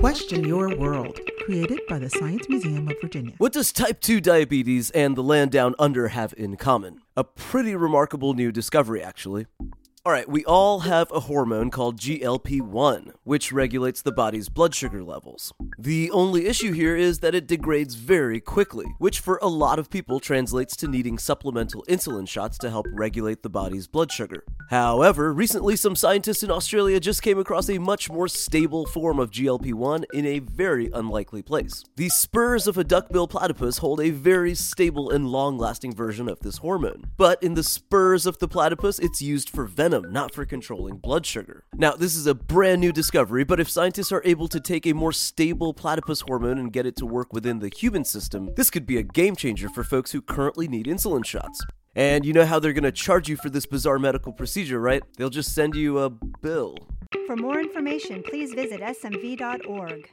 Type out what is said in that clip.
Question Your World, created by the Science Museum of Virginia. What does type 2 diabetes and the land down under have in common? A pretty remarkable new discovery, actually. Alright, we all have a hormone called GLP 1, which regulates the body's blood sugar levels. The only issue here is that it degrades very quickly, which for a lot of people translates to needing supplemental insulin shots to help regulate the body's blood sugar. However, recently some scientists in Australia just came across a much more stable form of GLP 1 in a very unlikely place. The spurs of a duckbill platypus hold a very stable and long lasting version of this hormone. But in the spurs of the platypus, it's used for venom not for controlling blood sugar. Now, this is a brand new discovery, but if scientists are able to take a more stable platypus hormone and get it to work within the human system, this could be a game changer for folks who currently need insulin shots. And you know how they're going to charge you for this bizarre medical procedure, right? They'll just send you a bill. For more information, please visit smv.org.